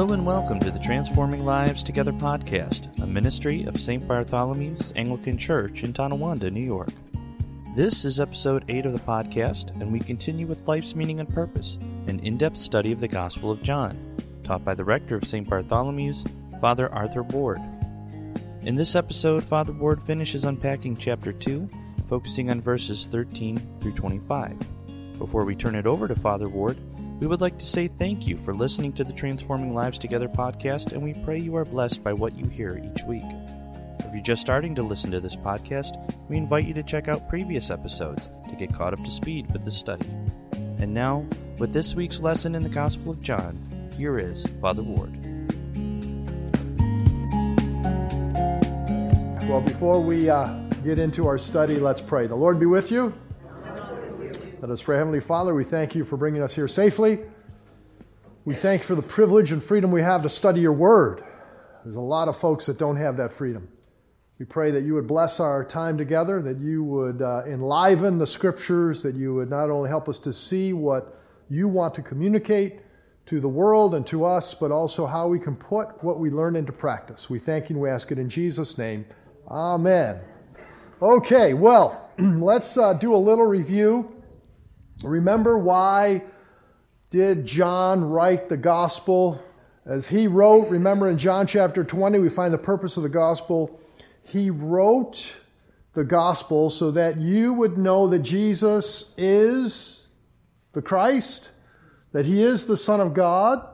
Hello and welcome to the Transforming Lives Together podcast, a ministry of St. Bartholomew's Anglican Church in Tonawanda, New York. This is episode 8 of the podcast, and we continue with Life's Meaning and Purpose, an in depth study of the Gospel of John, taught by the rector of St. Bartholomew's, Father Arthur Ward. In this episode, Father Ward finishes unpacking chapter 2, focusing on verses 13 through 25. Before we turn it over to Father Ward, we would like to say thank you for listening to the Transforming Lives Together podcast, and we pray you are blessed by what you hear each week. If you're just starting to listen to this podcast, we invite you to check out previous episodes to get caught up to speed with the study. And now, with this week's lesson in the Gospel of John, here is Father Ward. Well, before we uh, get into our study, let's pray. The Lord be with you. Let us pray. Heavenly Father, we thank you for bringing us here safely. We thank you for the privilege and freedom we have to study your word. There's a lot of folks that don't have that freedom. We pray that you would bless our time together, that you would uh, enliven the scriptures, that you would not only help us to see what you want to communicate to the world and to us, but also how we can put what we learn into practice. We thank you and we ask it in Jesus' name. Amen. Okay, well, let's uh, do a little review Remember why did John write the gospel? As he wrote, remember in John chapter 20, we find the purpose of the gospel. He wrote the gospel so that you would know that Jesus is the Christ, that he is the Son of God,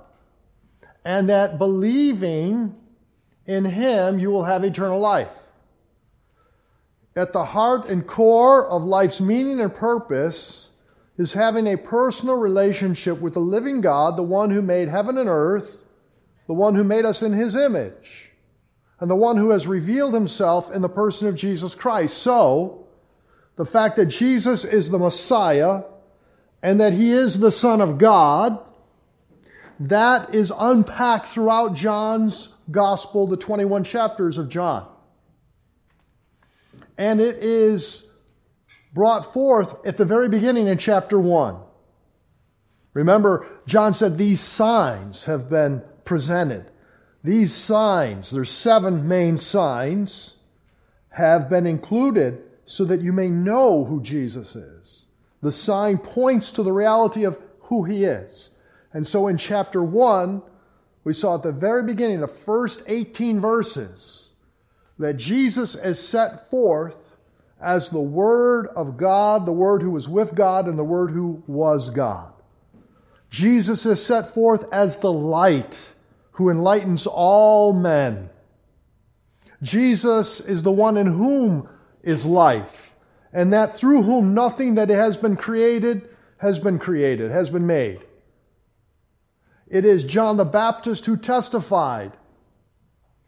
and that believing in him you will have eternal life. At the heart and core of life's meaning and purpose is having a personal relationship with the living God, the one who made heaven and earth, the one who made us in his image, and the one who has revealed himself in the person of Jesus Christ. So, the fact that Jesus is the Messiah and that he is the Son of God, that is unpacked throughout John's Gospel, the 21 chapters of John. And it is brought forth at the very beginning in chapter 1. Remember, John said these signs have been presented. These signs, there's seven main signs, have been included so that you may know who Jesus is. The sign points to the reality of who he is. And so in chapter 1, we saw at the very beginning, the first 18 verses, that Jesus is set forth as the Word of God, the Word who was with God, and the Word who was God. Jesus is set forth as the light who enlightens all men. Jesus is the one in whom is life, and that through whom nothing that has been created has been created, has been made. It is John the Baptist who testified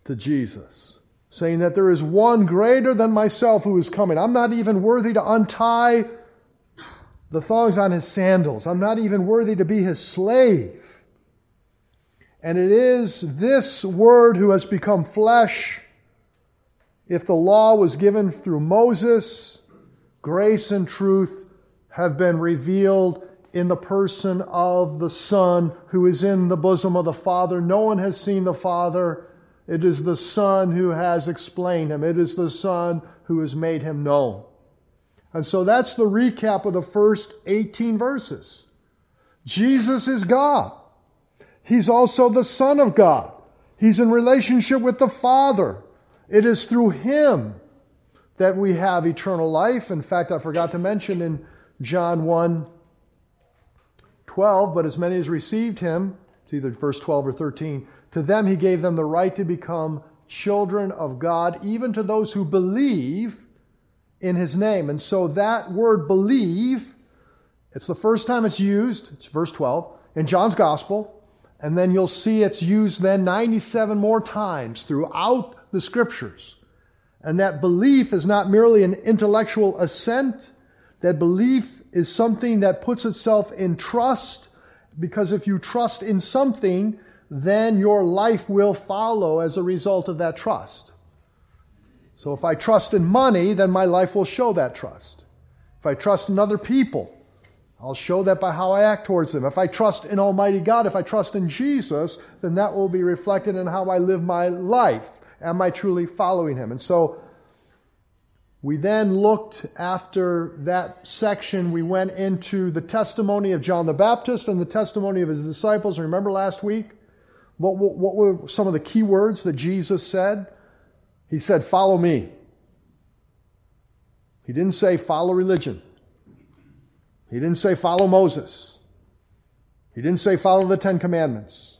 to Jesus saying that there is one greater than myself who is coming. I'm not even worthy to untie the thongs on his sandals. I'm not even worthy to be his slave. And it is this word who has become flesh. If the law was given through Moses, grace and truth have been revealed in the person of the Son who is in the bosom of the Father. No one has seen the Father it is the Son who has explained him. It is the Son who has made him known. And so that's the recap of the first 18 verses. Jesus is God. He's also the Son of God. He's in relationship with the Father. It is through Him that we have eternal life. In fact, I forgot to mention in John 1 12, but as many as received Him, it's either verse 12 or 13, to them he gave them the right to become children of God, even to those who believe in his name. And so that word believe, it's the first time it's used, it's verse 12, in John's gospel. And then you'll see it's used then 97 more times throughout the scriptures. And that belief is not merely an intellectual assent. That belief is something that puts itself in trust. Because if you trust in something, then your life will follow as a result of that trust. So if I trust in money, then my life will show that trust. If I trust in other people, I'll show that by how I act towards them. If I trust in Almighty God, if I trust in Jesus, then that will be reflected in how I live my life. Am I truly following Him? And so we then looked after that section, we went into the testimony of John the Baptist and the testimony of his disciples. Remember last week? What, what, what were some of the key words that Jesus said? He said, Follow me. He didn't say, Follow religion. He didn't say, Follow Moses. He didn't say, Follow the Ten Commandments.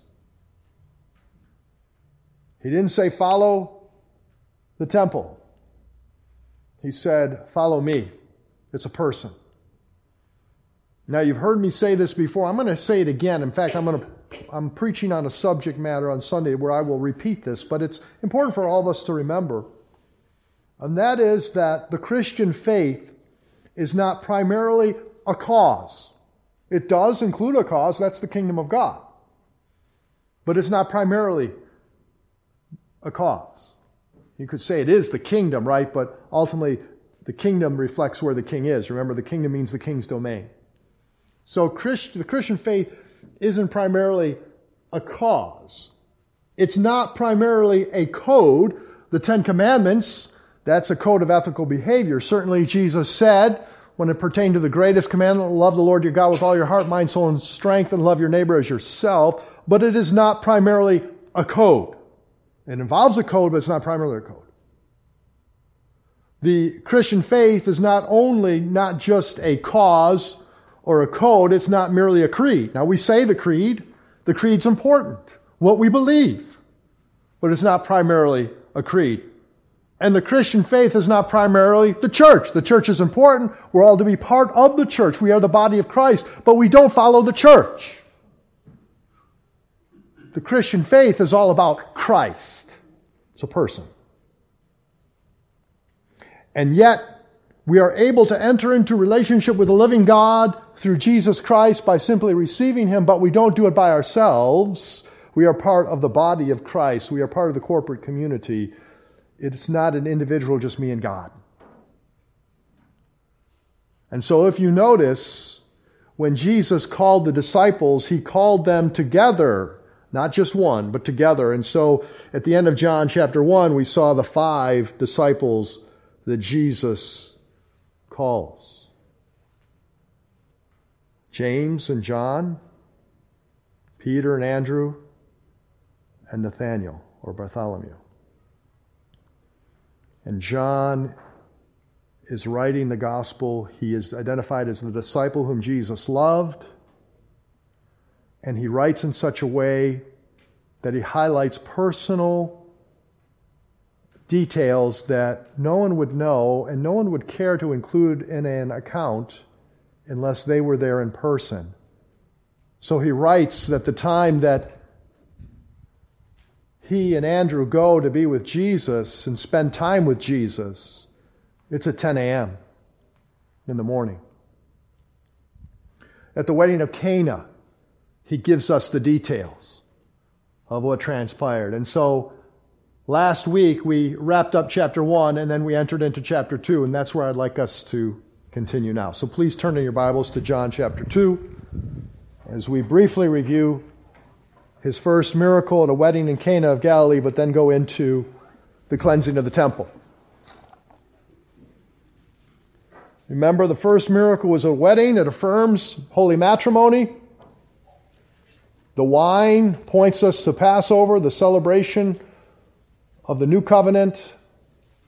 He didn't say, Follow the temple. He said, Follow me. It's a person. Now, you've heard me say this before. I'm going to say it again. In fact, I'm going to. I'm preaching on a subject matter on Sunday where I will repeat this, but it's important for all of us to remember. And that is that the Christian faith is not primarily a cause. It does include a cause, that's the kingdom of God. But it's not primarily a cause. You could say it is the kingdom, right? But ultimately, the kingdom reflects where the king is. Remember, the kingdom means the king's domain. So Christ, the Christian faith isn't primarily a cause. It's not primarily a code. The Ten Commandments, that's a code of ethical behavior. Certainly, Jesus said, when it pertained to the greatest commandment, love the Lord your God with all your heart, mind, soul, and strength, and love your neighbor as yourself. But it is not primarily a code. It involves a code, but it's not primarily a code. The Christian faith is not only not just a cause or a code, it's not merely a creed. Now we say the creed, the creed's important, what we believe, but it's not primarily a creed. And the Christian faith is not primarily the church. The church is important. We're all to be part of the church. We are the body of Christ, but we don't follow the church. The Christian faith is all about Christ. It's a person. And yet, we are able to enter into relationship with the living God through Jesus Christ by simply receiving Him, but we don't do it by ourselves. We are part of the body of Christ. We are part of the corporate community it's not an individual, just me and God. And so, if you notice, when Jesus called the disciples, he called them together, not just one, but together. And so, at the end of John chapter 1, we saw the five disciples that Jesus calls James and John, Peter and Andrew, and Nathaniel or Bartholomew. And John is writing the gospel. He is identified as the disciple whom Jesus loved. And he writes in such a way that he highlights personal details that no one would know and no one would care to include in an account unless they were there in person. So he writes that the time that he and Andrew go to be with Jesus and spend time with Jesus, it's at 10 a.m. in the morning. At the wedding of Cana, he gives us the details of what transpired. And so last week we wrapped up chapter 1 and then we entered into chapter 2, and that's where I'd like us to continue now. So please turn in your Bibles to John chapter 2 as we briefly review his first miracle at a wedding in Cana of Galilee, but then go into the cleansing of the temple. Remember, the first miracle was a wedding. It affirms holy matrimony. The wine points us to Passover, the celebration of the new covenant.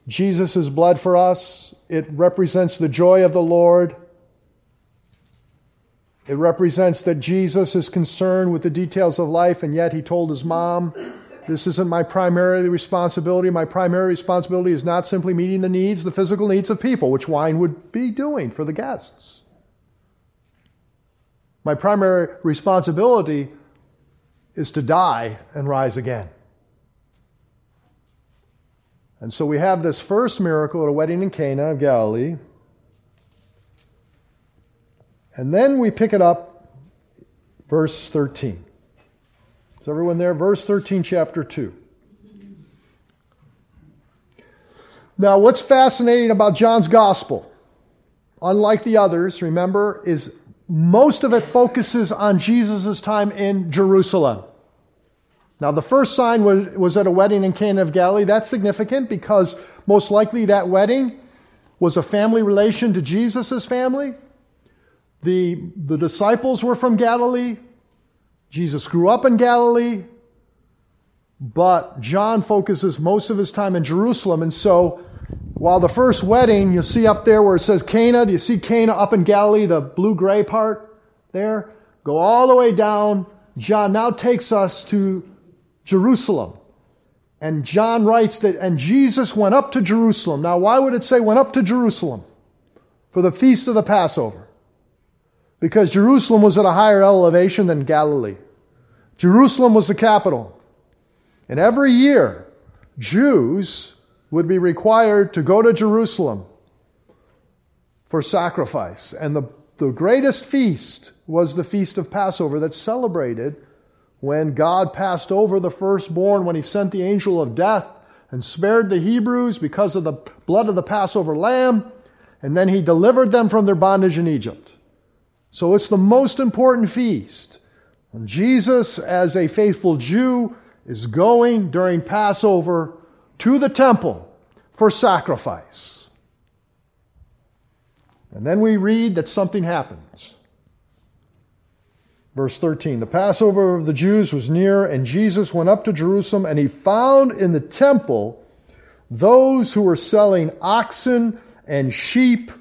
Jesus' blood for us. It represents the joy of the Lord. It represents that Jesus is concerned with the details of life, and yet he told his mom, This isn't my primary responsibility. My primary responsibility is not simply meeting the needs, the physical needs of people, which wine would be doing for the guests. My primary responsibility is to die and rise again. And so we have this first miracle at a wedding in Cana of Galilee. And then we pick it up, verse 13. Is everyone there? Verse 13, chapter 2. Now, what's fascinating about John's gospel, unlike the others, remember, is most of it focuses on Jesus' time in Jerusalem. Now, the first sign was, was at a wedding in Cana of Galilee. That's significant because most likely that wedding was a family relation to Jesus' family. The, the disciples were from Galilee. Jesus grew up in Galilee. But John focuses most of his time in Jerusalem. And so, while the first wedding, you see up there where it says Cana, do you see Cana up in Galilee, the blue gray part there? Go all the way down. John now takes us to Jerusalem. And John writes that, and Jesus went up to Jerusalem. Now, why would it say went up to Jerusalem? For the feast of the Passover. Because Jerusalem was at a higher elevation than Galilee. Jerusalem was the capital. And every year, Jews would be required to go to Jerusalem for sacrifice. And the, the greatest feast was the feast of Passover that's celebrated when God passed over the firstborn, when he sent the angel of death and spared the Hebrews because of the blood of the Passover lamb, and then he delivered them from their bondage in Egypt. So it's the most important feast. And Jesus, as a faithful Jew, is going during Passover to the temple for sacrifice. And then we read that something happens. Verse 13 The Passover of the Jews was near, and Jesus went up to Jerusalem, and he found in the temple those who were selling oxen and sheep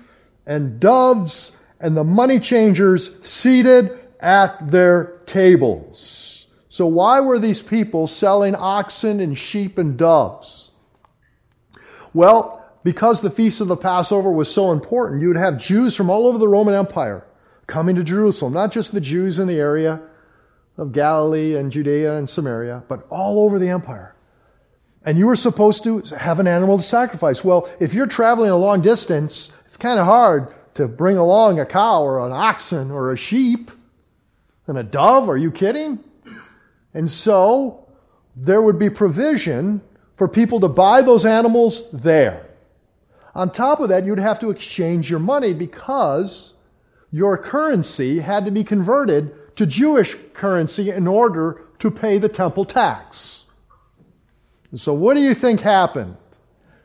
and doves and the money changers seated at their tables. So, why were these people selling oxen and sheep and doves? Well, because the feast of the Passover was so important, you would have Jews from all over the Roman Empire coming to Jerusalem, not just the Jews in the area of Galilee and Judea and Samaria, but all over the empire. And you were supposed to have an animal to sacrifice. Well, if you're traveling a long distance, it's kind of hard to bring along a cow or an oxen or a sheep and a dove. Are you kidding? And so there would be provision for people to buy those animals there. On top of that, you'd have to exchange your money because your currency had to be converted to Jewish currency in order to pay the temple tax. And so, what do you think happened?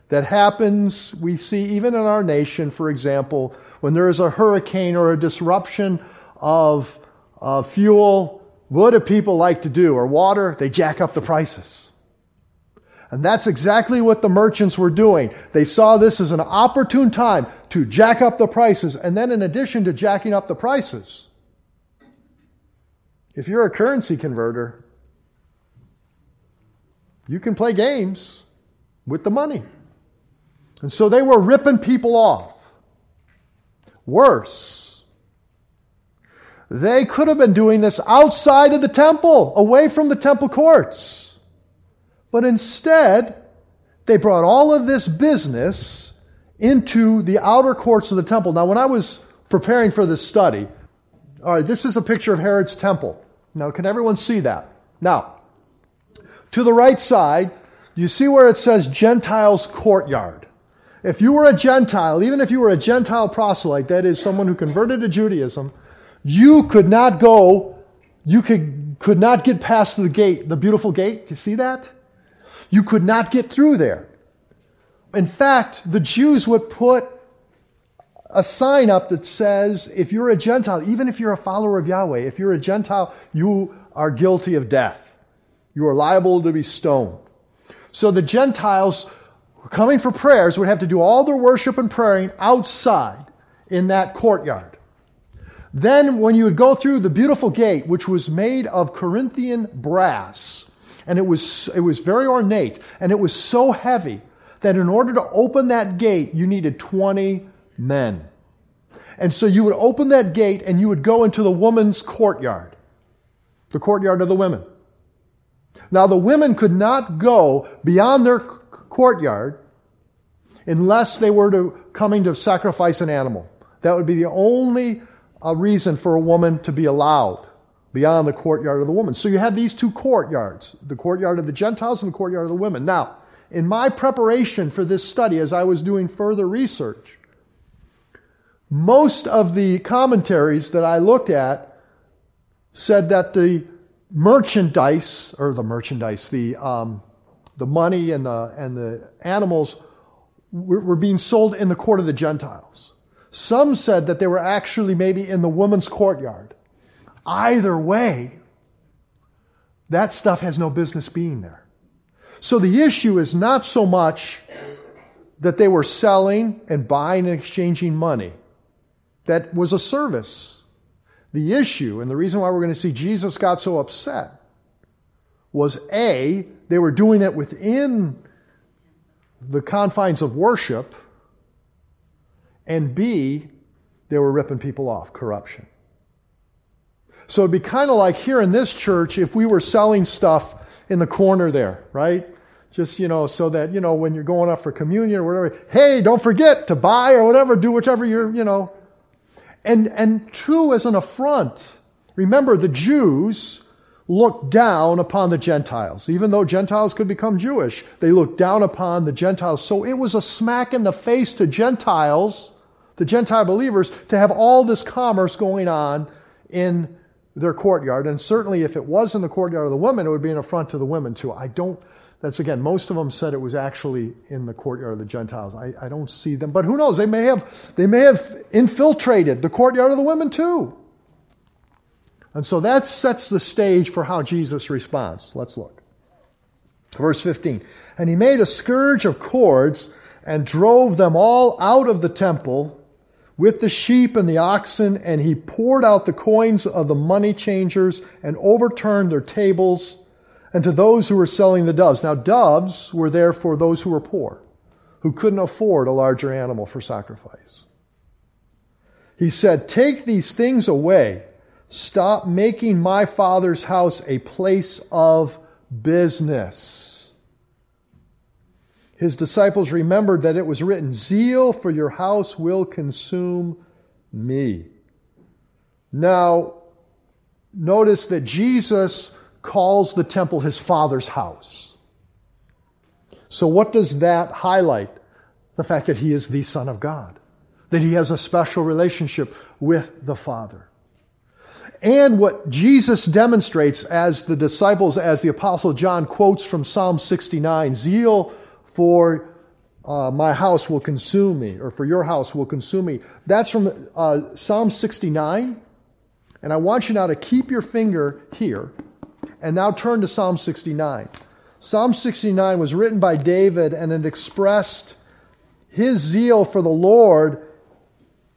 That happens, we see even in our nation, for example, when there is a hurricane or a disruption of uh, fuel what do people like to do? Or water? They jack up the prices. And that's exactly what the merchants were doing. They saw this as an opportune time to jack up the prices. And then, in addition to jacking up the prices, if you're a currency converter, you can play games with the money. And so they were ripping people off. Worse, they could have been doing this outside of the temple, away from the temple courts. But instead, they brought all of this business into the outer courts of the temple. Now, when I was preparing for this study, all right, this is a picture of Herod's temple. Now, can everyone see that? Now, to the right side, you see where it says Gentiles courtyard. If you were a Gentile, even if you were a Gentile proselyte, that is someone who converted to Judaism, you could not go, you could, could not get past the gate, the beautiful gate. You see that? You could not get through there. In fact, the Jews would put a sign up that says, if you're a Gentile, even if you're a follower of Yahweh, if you're a Gentile, you are guilty of death. You are liable to be stoned. So the Gentiles coming for prayers would have to do all their worship and praying outside in that courtyard. Then, when you would go through the beautiful gate, which was made of Corinthian brass, and it was, it was very ornate, and it was so heavy that in order to open that gate, you needed 20 men. And so you would open that gate and you would go into the woman's courtyard, the courtyard of the women. Now, the women could not go beyond their courtyard unless they were to, coming to sacrifice an animal. That would be the only a reason for a woman to be allowed beyond the courtyard of the woman. So you have these two courtyards the courtyard of the Gentiles and the courtyard of the women. Now, in my preparation for this study, as I was doing further research, most of the commentaries that I looked at said that the merchandise, or the merchandise, the, um, the money and the, and the animals were, were being sold in the court of the Gentiles. Some said that they were actually maybe in the woman's courtyard. Either way, that stuff has no business being there. So the issue is not so much that they were selling and buying and exchanging money. That was a service. The issue, and the reason why we're going to see Jesus got so upset, was A, they were doing it within the confines of worship, and B, they were ripping people off, corruption. So it'd be kind of like here in this church if we were selling stuff in the corner there, right? Just, you know, so that, you know, when you're going up for communion or whatever, hey, don't forget to buy or whatever, do whichever you're, you know. And, and two, as an affront. Remember, the Jews looked down upon the Gentiles. Even though Gentiles could become Jewish, they looked down upon the Gentiles. So it was a smack in the face to Gentiles, the Gentile believers, to have all this commerce going on in their courtyard. And certainly, if it was in the courtyard of the women, it would be an affront to the women too. I don't. That's again, most of them said it was actually in the courtyard of the Gentiles. I, I don't see them, but who knows? They may have they may have infiltrated the courtyard of the women too. And so that sets the stage for how Jesus responds. Let's look. Verse 15. And he made a scourge of cords and drove them all out of the temple with the sheep and the oxen, and he poured out the coins of the money changers and overturned their tables, and to those who were selling the doves. Now, doves were there for those who were poor, who couldn't afford a larger animal for sacrifice. He said, Take these things away. Stop making my father's house a place of business. His disciples remembered that it was written, Zeal for your house will consume me. Now, notice that Jesus calls the temple his father's house. So, what does that highlight? The fact that he is the Son of God, that he has a special relationship with the Father. And what Jesus demonstrates as the disciples, as the Apostle John quotes from Psalm 69 Zeal for uh, my house will consume me, or for your house will consume me. That's from uh, Psalm 69. And I want you now to keep your finger here and now turn to Psalm 69. Psalm 69 was written by David and it expressed his zeal for the Lord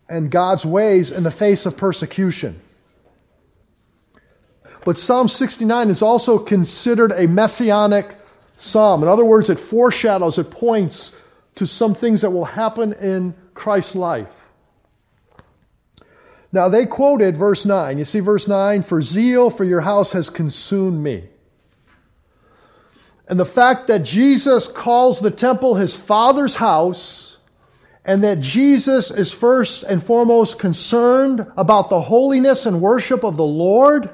and God's ways in the face of persecution. But Psalm 69 is also considered a messianic psalm. In other words, it foreshadows, it points to some things that will happen in Christ's life. Now, they quoted verse 9. You see verse 9? For zeal for your house has consumed me. And the fact that Jesus calls the temple his father's house, and that Jesus is first and foremost concerned about the holiness and worship of the Lord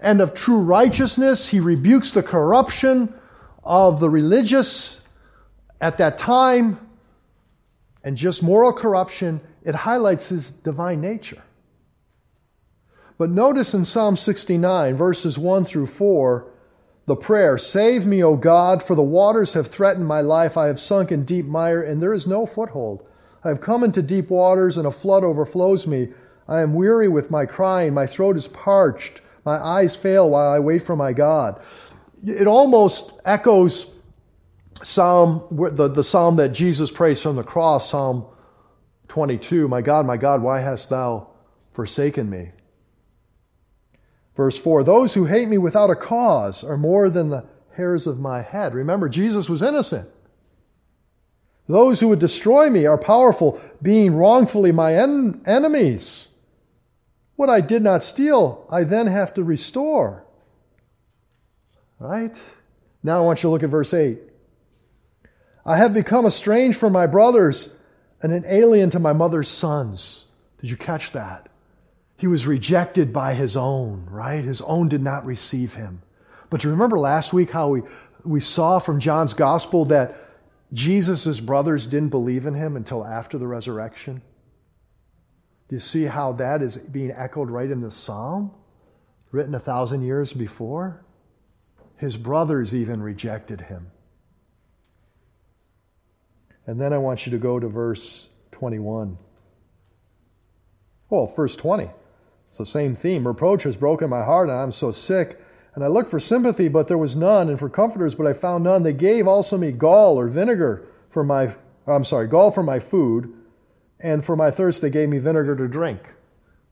and of true righteousness, he rebukes the corruption of the religious at that time and just moral corruption, it highlights his divine nature. But notice in Psalm 69, verses 1 through 4, the prayer Save me, O God, for the waters have threatened my life. I have sunk in deep mire, and there is no foothold. I have come into deep waters, and a flood overflows me. I am weary with my crying. My throat is parched. My eyes fail while I wait for my God it almost echoes Psalm, the, the psalm that Jesus prays from the cross, Psalm 22. My God, my God, why hast thou forsaken me? Verse 4 Those who hate me without a cause are more than the hairs of my head. Remember, Jesus was innocent. Those who would destroy me are powerful, being wrongfully my en- enemies. What I did not steal, I then have to restore. Right? Now I want you to look at verse 8. I have become estranged from my brothers and an alien to my mother's sons. Did you catch that? He was rejected by his own, right? His own did not receive him. But do you remember last week how we, we saw from John's gospel that Jesus' brothers didn't believe in him until after the resurrection? Do you see how that is being echoed right in the psalm, written a thousand years before? His brothers even rejected him. And then I want you to go to verse 21. Well, verse 20. It's the same theme. Reproach has broken my heart, and I'm so sick. And I looked for sympathy, but there was none, and for comforters, but I found none. They gave also me gall or vinegar for my, I'm sorry, gall for my food, and for my thirst they gave me vinegar to drink.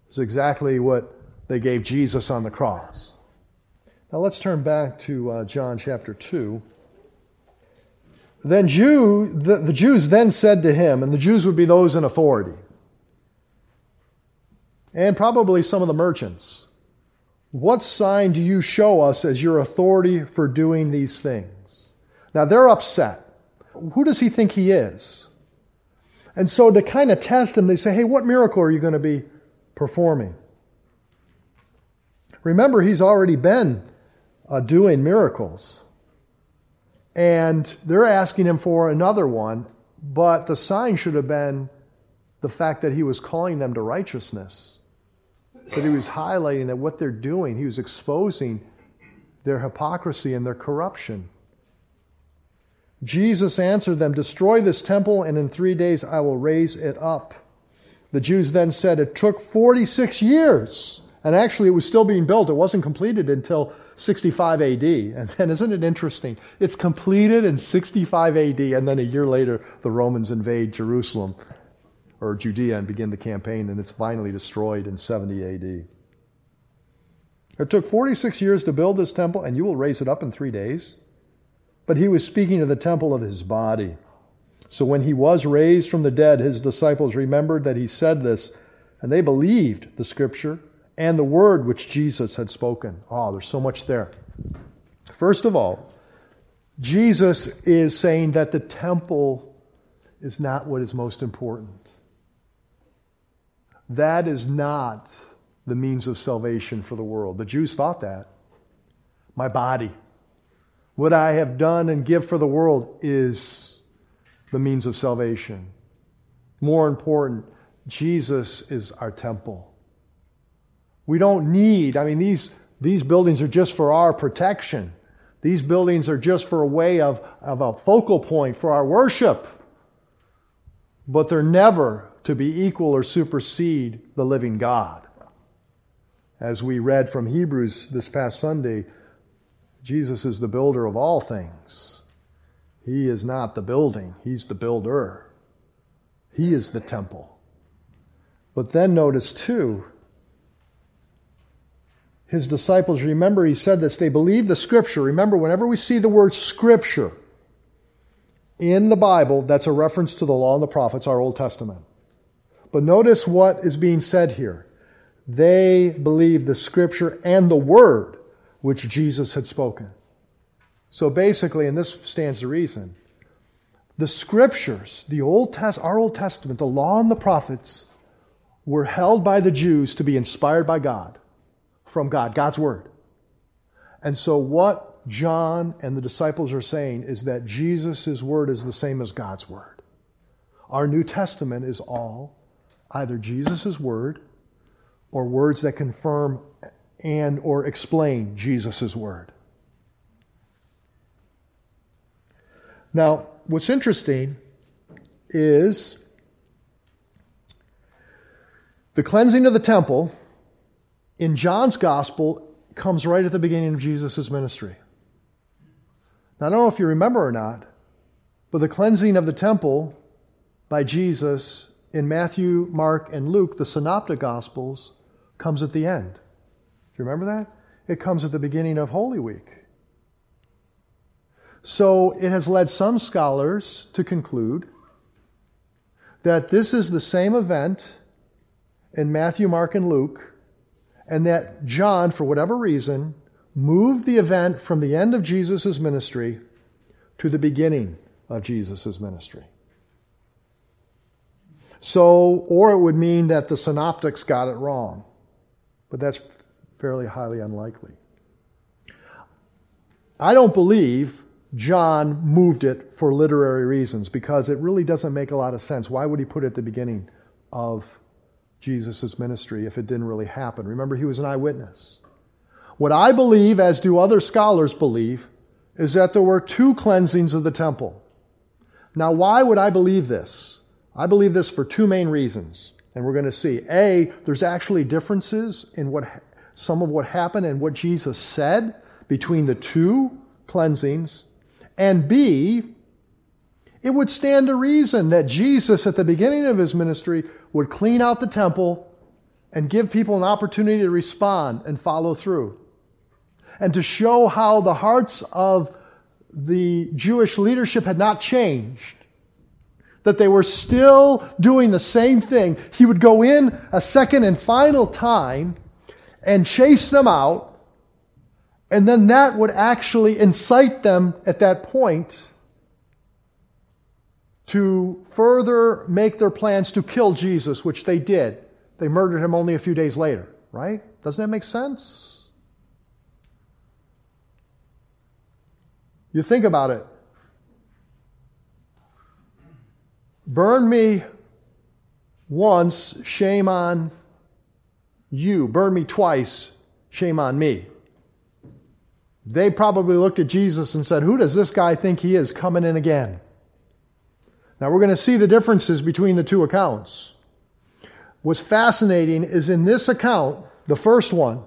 It's exactly what they gave Jesus on the cross. Now let's turn back to uh, John chapter 2. Then Jew, the, the Jews then said to him, and the Jews would be those in authority, and probably some of the merchants, What sign do you show us as your authority for doing these things? Now they're upset. Who does he think he is? And so to kind of test him, they say, Hey, what miracle are you going to be performing? Remember, he's already been uh, doing miracles. And they're asking him for another one, but the sign should have been the fact that he was calling them to righteousness. That he was highlighting that what they're doing, he was exposing their hypocrisy and their corruption. Jesus answered them, Destroy this temple, and in three days I will raise it up. The Jews then said, It took 46 years. And actually, it was still being built. It wasn't completed until 65 AD. And then, isn't it interesting? It's completed in 65 AD, and then a year later, the Romans invade Jerusalem or Judea and begin the campaign, and it's finally destroyed in 70 AD. It took 46 years to build this temple, and you will raise it up in three days. But he was speaking of the temple of his body. So when he was raised from the dead, his disciples remembered that he said this, and they believed the scripture and the word which Jesus had spoken. Oh, there's so much there. First of all, Jesus is saying that the temple is not what is most important. That is not the means of salvation for the world. The Jews thought that. My body, what I have done and give for the world is the means of salvation. More important, Jesus is our temple. We don't need, I mean, these, these buildings are just for our protection. These buildings are just for a way of, of a focal point for our worship. But they're never to be equal or supersede the living God. As we read from Hebrews this past Sunday, Jesus is the builder of all things. He is not the building, He's the builder. He is the temple. But then notice, too, his disciples, remember he said this, they believe the scripture. Remember, whenever we see the word scripture in the Bible, that's a reference to the law and the prophets, our Old Testament. But notice what is being said here. They believe the scripture and the word which Jesus had spoken. So basically, and this stands to reason, the scriptures, the Old Test, our Old Testament, the law and the prophets, were held by the Jews to be inspired by God from God, God's Word. And so, what John and the disciples are saying is that Jesus' Word is the same as God's Word. Our New Testament is all either Jesus' Word or words that confirm and or explain Jesus' Word. Now, what's interesting is the cleansing of the temple in John's gospel comes right at the beginning of Jesus' ministry. Now, I don't know if you remember or not, but the cleansing of the temple by Jesus in Matthew, Mark, and Luke, the synoptic gospels, comes at the end. Do you remember that? It comes at the beginning of Holy Week. So it has led some scholars to conclude that this is the same event in Matthew, Mark, and Luke and that John, for whatever reason, moved the event from the end of Jesus' ministry to the beginning of Jesus' ministry. So, or it would mean that the synoptics got it wrong, but that's fairly highly unlikely. I don't believe John moved it for literary reasons because it really doesn't make a lot of sense. Why would he put it at the beginning of Jesus' ministry if it didn't really happen. Remember, he was an eyewitness. What I believe, as do other scholars believe, is that there were two cleansings of the temple. Now, why would I believe this? I believe this for two main reasons. And we're going to see. A, there's actually differences in what some of what happened and what Jesus said between the two cleansings. And B, it would stand to reason that Jesus, at the beginning of his ministry, would clean out the temple and give people an opportunity to respond and follow through. And to show how the hearts of the Jewish leadership had not changed, that they were still doing the same thing. He would go in a second and final time and chase them out, and then that would actually incite them at that point to further make their plans to kill Jesus, which they did. They murdered him only a few days later, right? Doesn't that make sense? You think about it. Burn me once, shame on you. Burn me twice, shame on me. They probably looked at Jesus and said, Who does this guy think he is coming in again? Now we're going to see the differences between the two accounts. What's fascinating is in this account, the first one,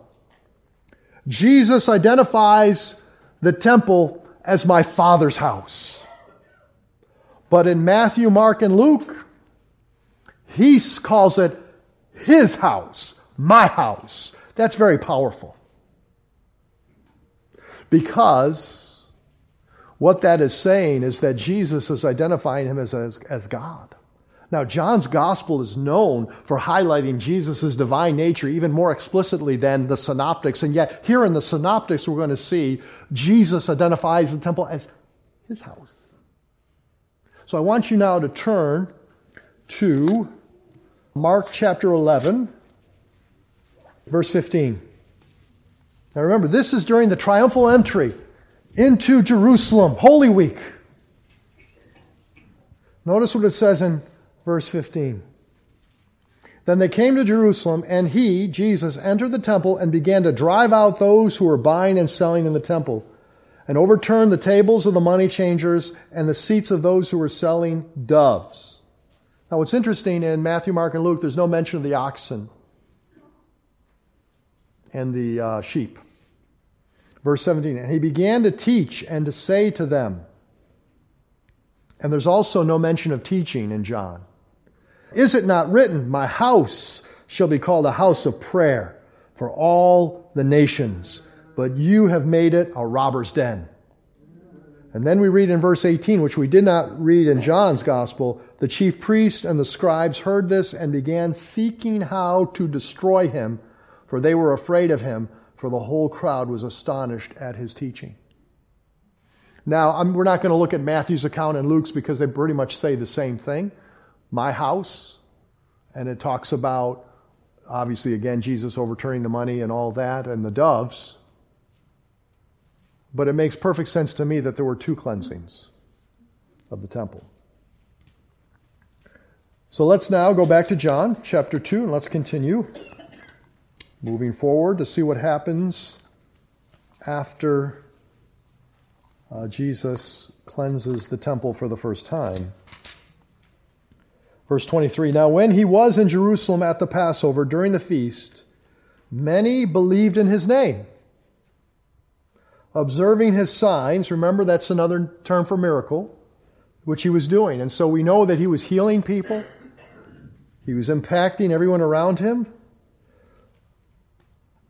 Jesus identifies the temple as my father's house. But in Matthew, Mark, and Luke, he calls it his house, my house. That's very powerful. Because what that is saying is that Jesus is identifying him as, as, as God. Now, John's gospel is known for highlighting Jesus' divine nature even more explicitly than the synoptics. And yet, here in the synoptics, we're going to see Jesus identifies the temple as his house. So I want you now to turn to Mark chapter 11, verse 15. Now remember, this is during the triumphal entry into Jerusalem, Holy Week. Notice what it says in verse 15. Then they came to Jerusalem, and he, Jesus, entered the temple and began to drive out those who were buying and selling in the temple, and overturned the tables of the money changers and the seats of those who were selling doves. Now, what's interesting in Matthew, Mark, and Luke, there's no mention of the oxen and the uh, sheep. Verse 17, and he began to teach and to say to them, and there's also no mention of teaching in John. Is it not written, My house shall be called a house of prayer for all the nations, but you have made it a robber's den? And then we read in verse 18, which we did not read in John's gospel, the chief priests and the scribes heard this and began seeking how to destroy him, for they were afraid of him for the whole crowd was astonished at his teaching. Now, I'm, we're not going to look at Matthew's account and Luke's because they pretty much say the same thing. My house, and it talks about, obviously, again, Jesus overturning the money and all that, and the doves. But it makes perfect sense to me that there were two cleansings of the temple. So let's now go back to John chapter 2 and let's continue moving forward to see what happens after uh, Jesus cleanses the temple for the first time. Verse 23 Now, when he was in Jerusalem at the Passover during the feast, many believed in his name. Observing his signs, remember that's another term for miracle, which he was doing. And so we know that he was healing people, he was impacting everyone around him.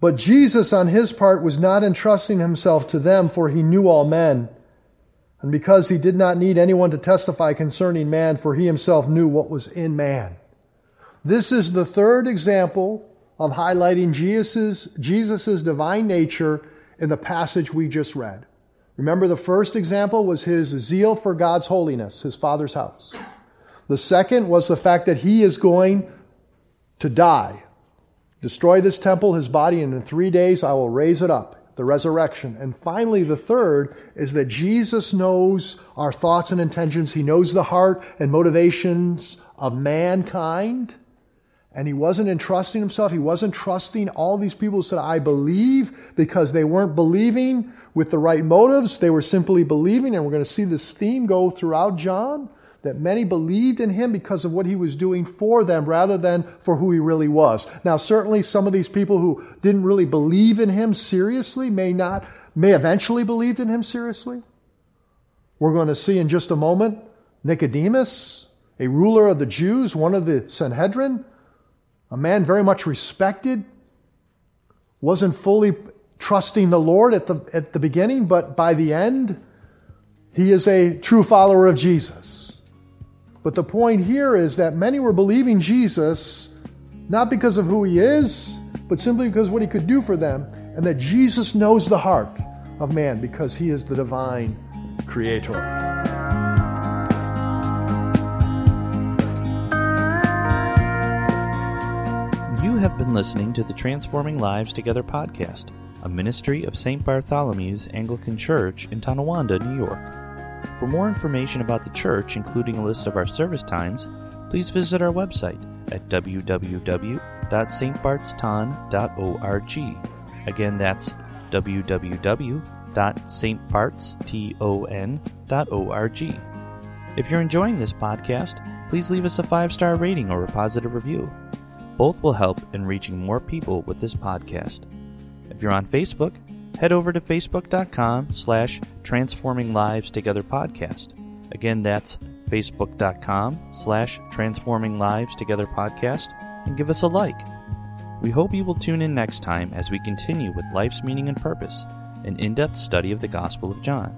But Jesus, on his part, was not entrusting himself to them, for he knew all men. And because he did not need anyone to testify concerning man, for he himself knew what was in man. This is the third example of highlighting Jesus' Jesus's divine nature in the passage we just read. Remember, the first example was his zeal for God's holiness, his Father's house. The second was the fact that he is going to die Destroy this temple, his body, and in three days I will raise it up. The resurrection. And finally, the third is that Jesus knows our thoughts and intentions. He knows the heart and motivations of mankind. And he wasn't entrusting himself. He wasn't trusting all these people who said, I believe, because they weren't believing with the right motives. They were simply believing. And we're going to see this theme go throughout John that many believed in him because of what he was doing for them rather than for who he really was. Now, certainly some of these people who didn't really believe in him seriously may not, may eventually believed in him seriously. We're going to see in just a moment Nicodemus, a ruler of the Jews, one of the Sanhedrin, a man very much respected, wasn't fully trusting the Lord at the, at the beginning, but by the end, he is a true follower of Jesus. But the point here is that many were believing Jesus not because of who he is, but simply because what he could do for them, and that Jesus knows the heart of man because he is the divine creator. You have been listening to the Transforming Lives Together podcast, a ministry of St. Bartholomew's Anglican Church in Tonawanda, New York. For more information about the church, including a list of our service times, please visit our website at www.stbartston.org. Again, that's www.stbartston.org. If you're enjoying this podcast, please leave us a five star rating or a positive review. Both will help in reaching more people with this podcast. If you're on Facebook, head over to facebook.com slash transforming lives together podcast. Again, that's facebook.com slash transforming lives together podcast and give us a like. We hope you will tune in next time as we continue with life's meaning and purpose, an in depth study of the Gospel of John.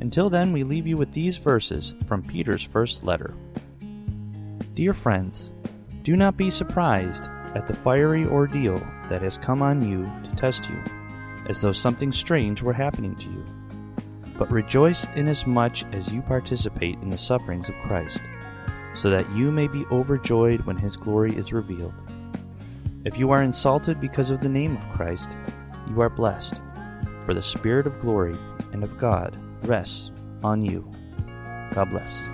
Until then, we leave you with these verses from Peter's first letter. Dear friends, do not be surprised at the fiery ordeal that has come on you to test you, as though something strange were happening to you. But rejoice inasmuch as you participate in the sufferings of Christ, so that you may be overjoyed when his glory is revealed. If you are insulted because of the name of Christ, you are blessed, for the Spirit of glory and of God rests on you. God bless.